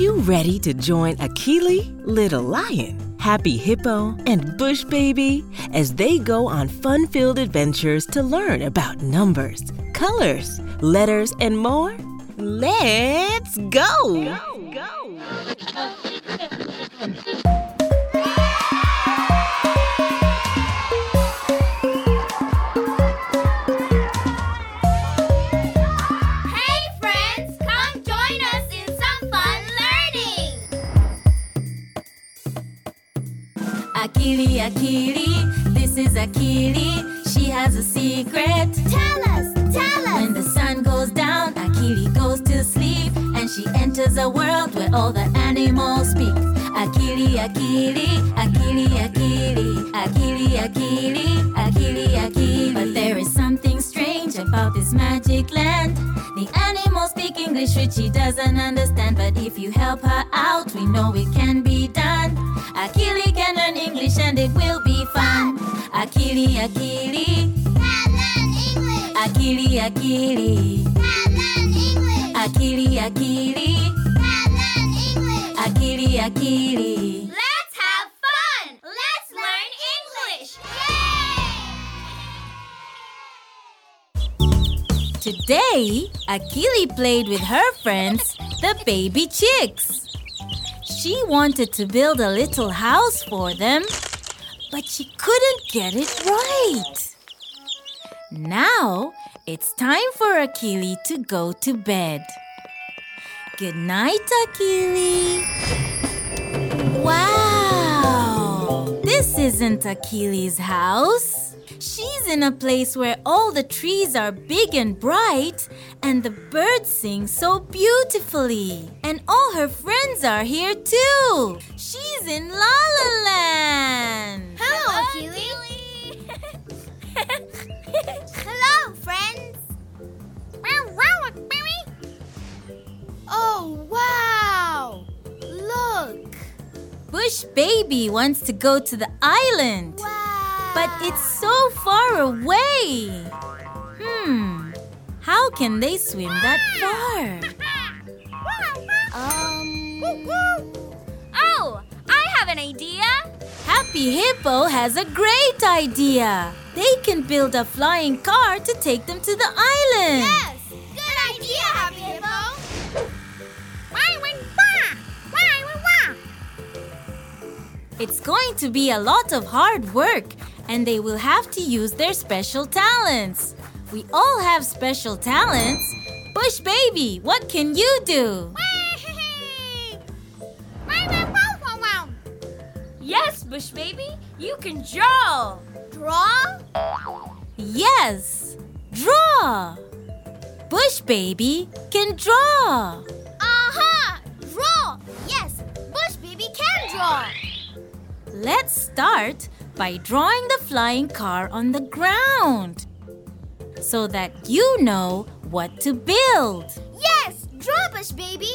you ready to join Akili, Little Lion, Happy Hippo, and Bush Baby as they go on fun filled adventures to learn about numbers, colors, letters, and more? Let's go! Hey enters a world where all the animals speak. Akili, Akili, Akili, Akili, Akili, Akili, Akili, Akili. But there is something strange about this magic land. The animals speak English, which she doesn't understand. But if you help her out, we know it can be done. Akili can learn English and it will be fun. Akili, Akili. Akili, Akili. Akili, Akili. Akili, Akili. Let's have fun. Let's learn English. Yay! Today, Akili played with her friends, the baby chicks. She wanted to build a little house for them, but she couldn't get it right. Now, it's time for Akili to go to bed. Good night, Akili. Wow! This isn't Akili's house. She's in a place where all the trees are big and bright, and the birds sing so beautifully. And all her friends are here too. She's in La La Land. Hello, Akili. Hello, friends. Wow, wow, Mary. Oh, wow! Look! Bush Baby wants to go to the island, Wow! but it's so far away. Hmm, how can they swim that far? Um. Oh, I have an idea. Happy Hippo has a great idea. They can build a flying car to take them to the island. Yes, good idea, Happy Hippo. It's going to be a lot of hard work, and they will have to use their special talents. We all have special talents. Bush Baby, what can you do? Bush Baby, you can draw. Draw? Yes, draw. Bush Baby can draw. Aha! Draw! Yes, Bush Baby can draw. Let's start by drawing the flying car on the ground so that you know what to build. Yes, draw, Bush Baby.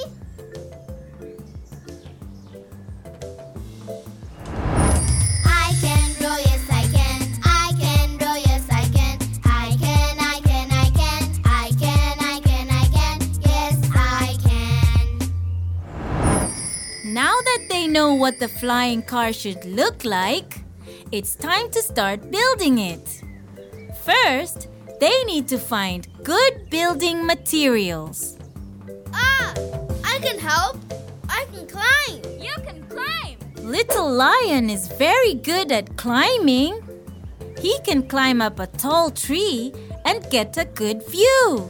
What the flying car should look like, it's time to start building it. First, they need to find good building materials. Ah, I can help. I can climb. You can climb. Little Lion is very good at climbing. He can climb up a tall tree and get a good view.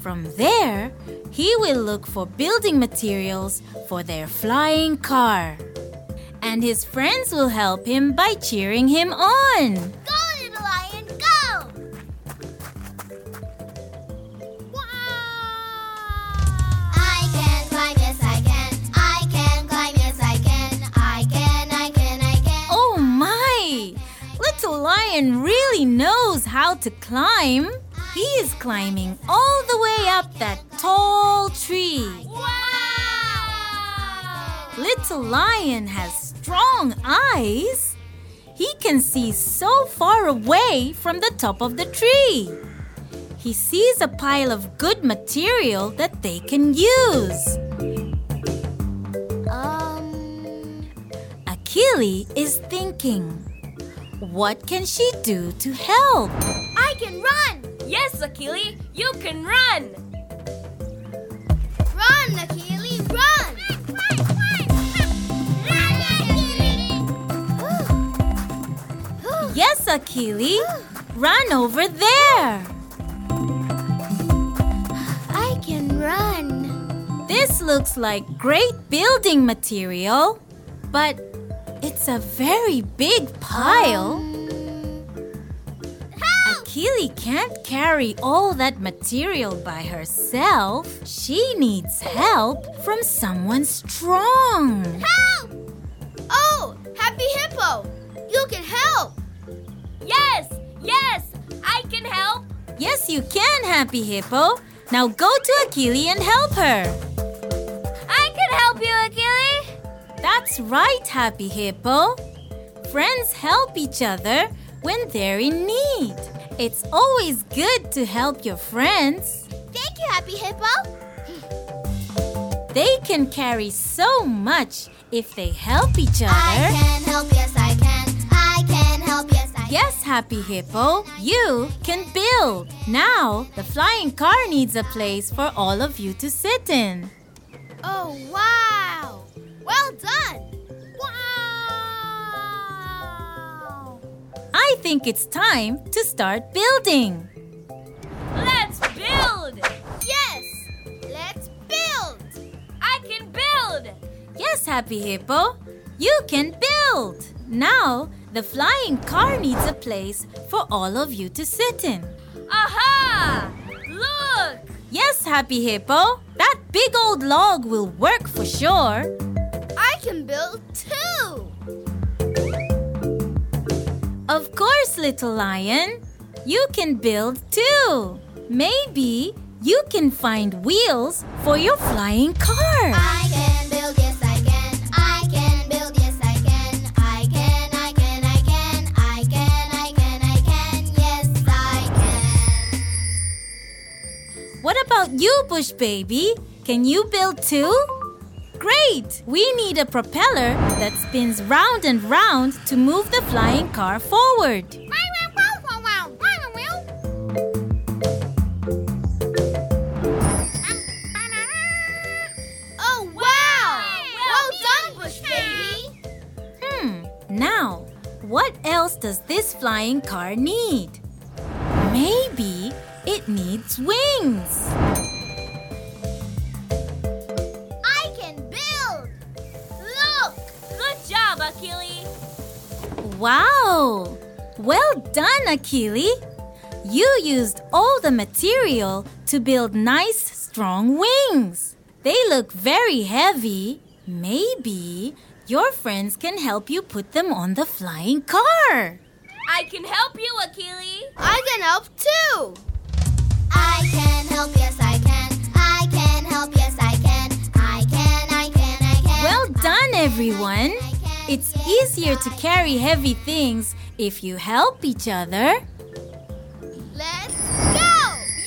From there, he will look for building materials for their flying car. And his friends will help him by cheering him on. Go, little lion, go! I can climb, yes I can. I can climb, yes I can. I can, I can, I can. Oh my! Little Lion really knows how to climb. He is climbing all the way up that tall tree. Wow! Little Lion has strong eyes, he can see so far away from the top of the tree. He sees a pile of good material that they can use. Um. Akili is thinking, what can she do to help? I can run! Yes, Akili, you can run! Run, Akili! Akili. Run over there. I can run. This looks like great building material, but it's a very big pile. Um, Akili can't carry all that material by herself. She needs help from someone strong. Help! Oh, Happy Hippo, you can help. Yes, I can help! Yes, you can, Happy Hippo. Now go to Akili and help her. I can help you, Akili! That's right, Happy Hippo. Friends help each other when they're in need. It's always good to help your friends. Thank you, Happy Hippo. They can carry so much if they help each I other. can help, yes, yes, Happy Hippo, you can build. Now, the flying car needs a place for all of you to sit in. Oh, wow! Well done! Wow! I think it's time to start building. Let's build! Yes! Let's build! I can build! Yes, Happy Hippo, you can build. Now, the flying car needs a place for all of you to sit in. Aha! Look! Yes, Happy Hippo, that big old log will work for sure. I can build too! Of course, little lion, you can build too. Maybe you can find wheels for your flying car. I What about you, Bush Baby? Can you build too? Great! We need a propeller that spins round and round to move the flying car forward. Oh, wow! Well done, Bush Baby! Hmm, now, what else does this flying car need? Maybe it needs wings. I can build! Look! Good job, Akili! Wow! Well done, Akili! You used all the material to build nice, strong wings. They look very heavy. Maybe your friends can help you put them on the flying car. I can help you, Akili! I can help too! Everyone! It's easier to carry heavy things if you help each other. Let's go!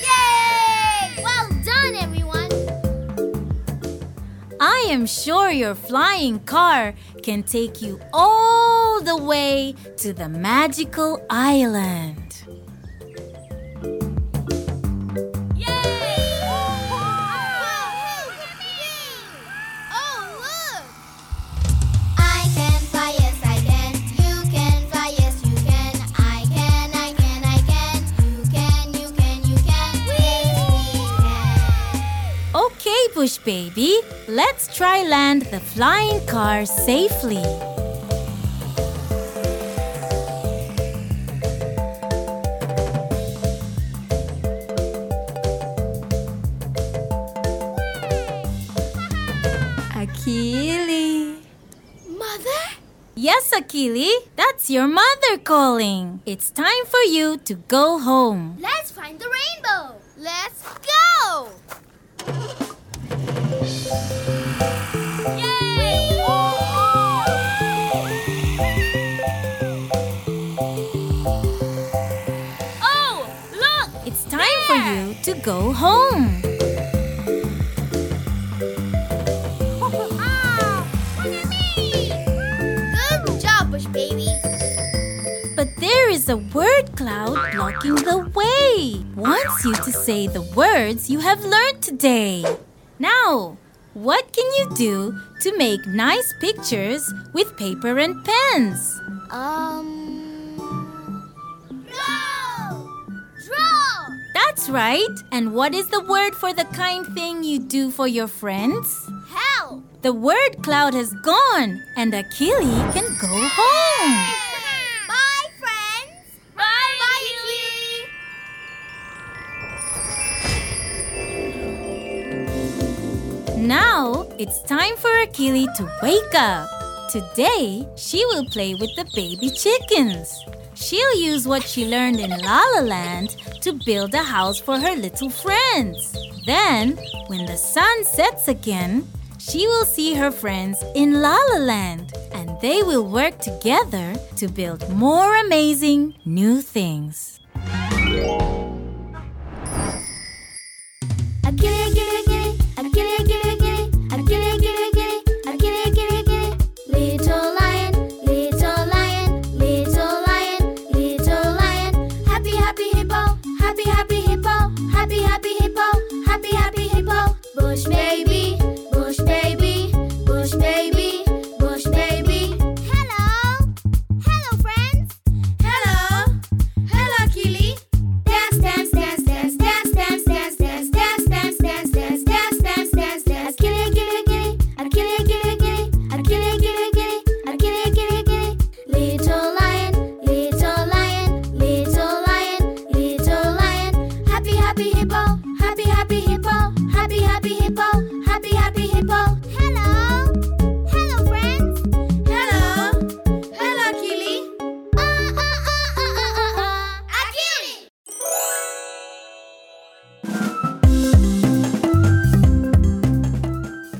Yay! Well done, everyone! I am sure your flying car can take you all the way to the magical island. Bush Baby, let's try land the flying car safely. Akili. Mother? Yes, Akili, that's your mother calling. It's time for you to go home. Let's find the rainbow. Let's go! Oh, look! It's time for you to go home. Good is a word cloud blocking the way. Wants you to say the words you have learned today. Now, what can you do to make nice pictures with paper and pens? Um. Draw! Draw! That's right. And what is the word for the kind thing you do for your friends? Help! The word cloud has gone, and Akili can go home. Now it's time for Akili to wake up. Today, she will play with the baby chickens. She'll use what she learned in La La Land to build a house for her little friends. Then, when the sun sets again, she will see her friends in La La Land and they will work together to build more amazing new things.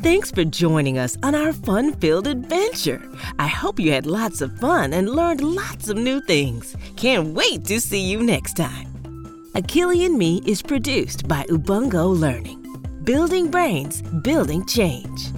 Thanks for joining us on our fun filled adventure. I hope you had lots of fun and learned lots of new things. Can't wait to see you next time. Akili and Me is produced by Ubongo Learning. Building brains, building change.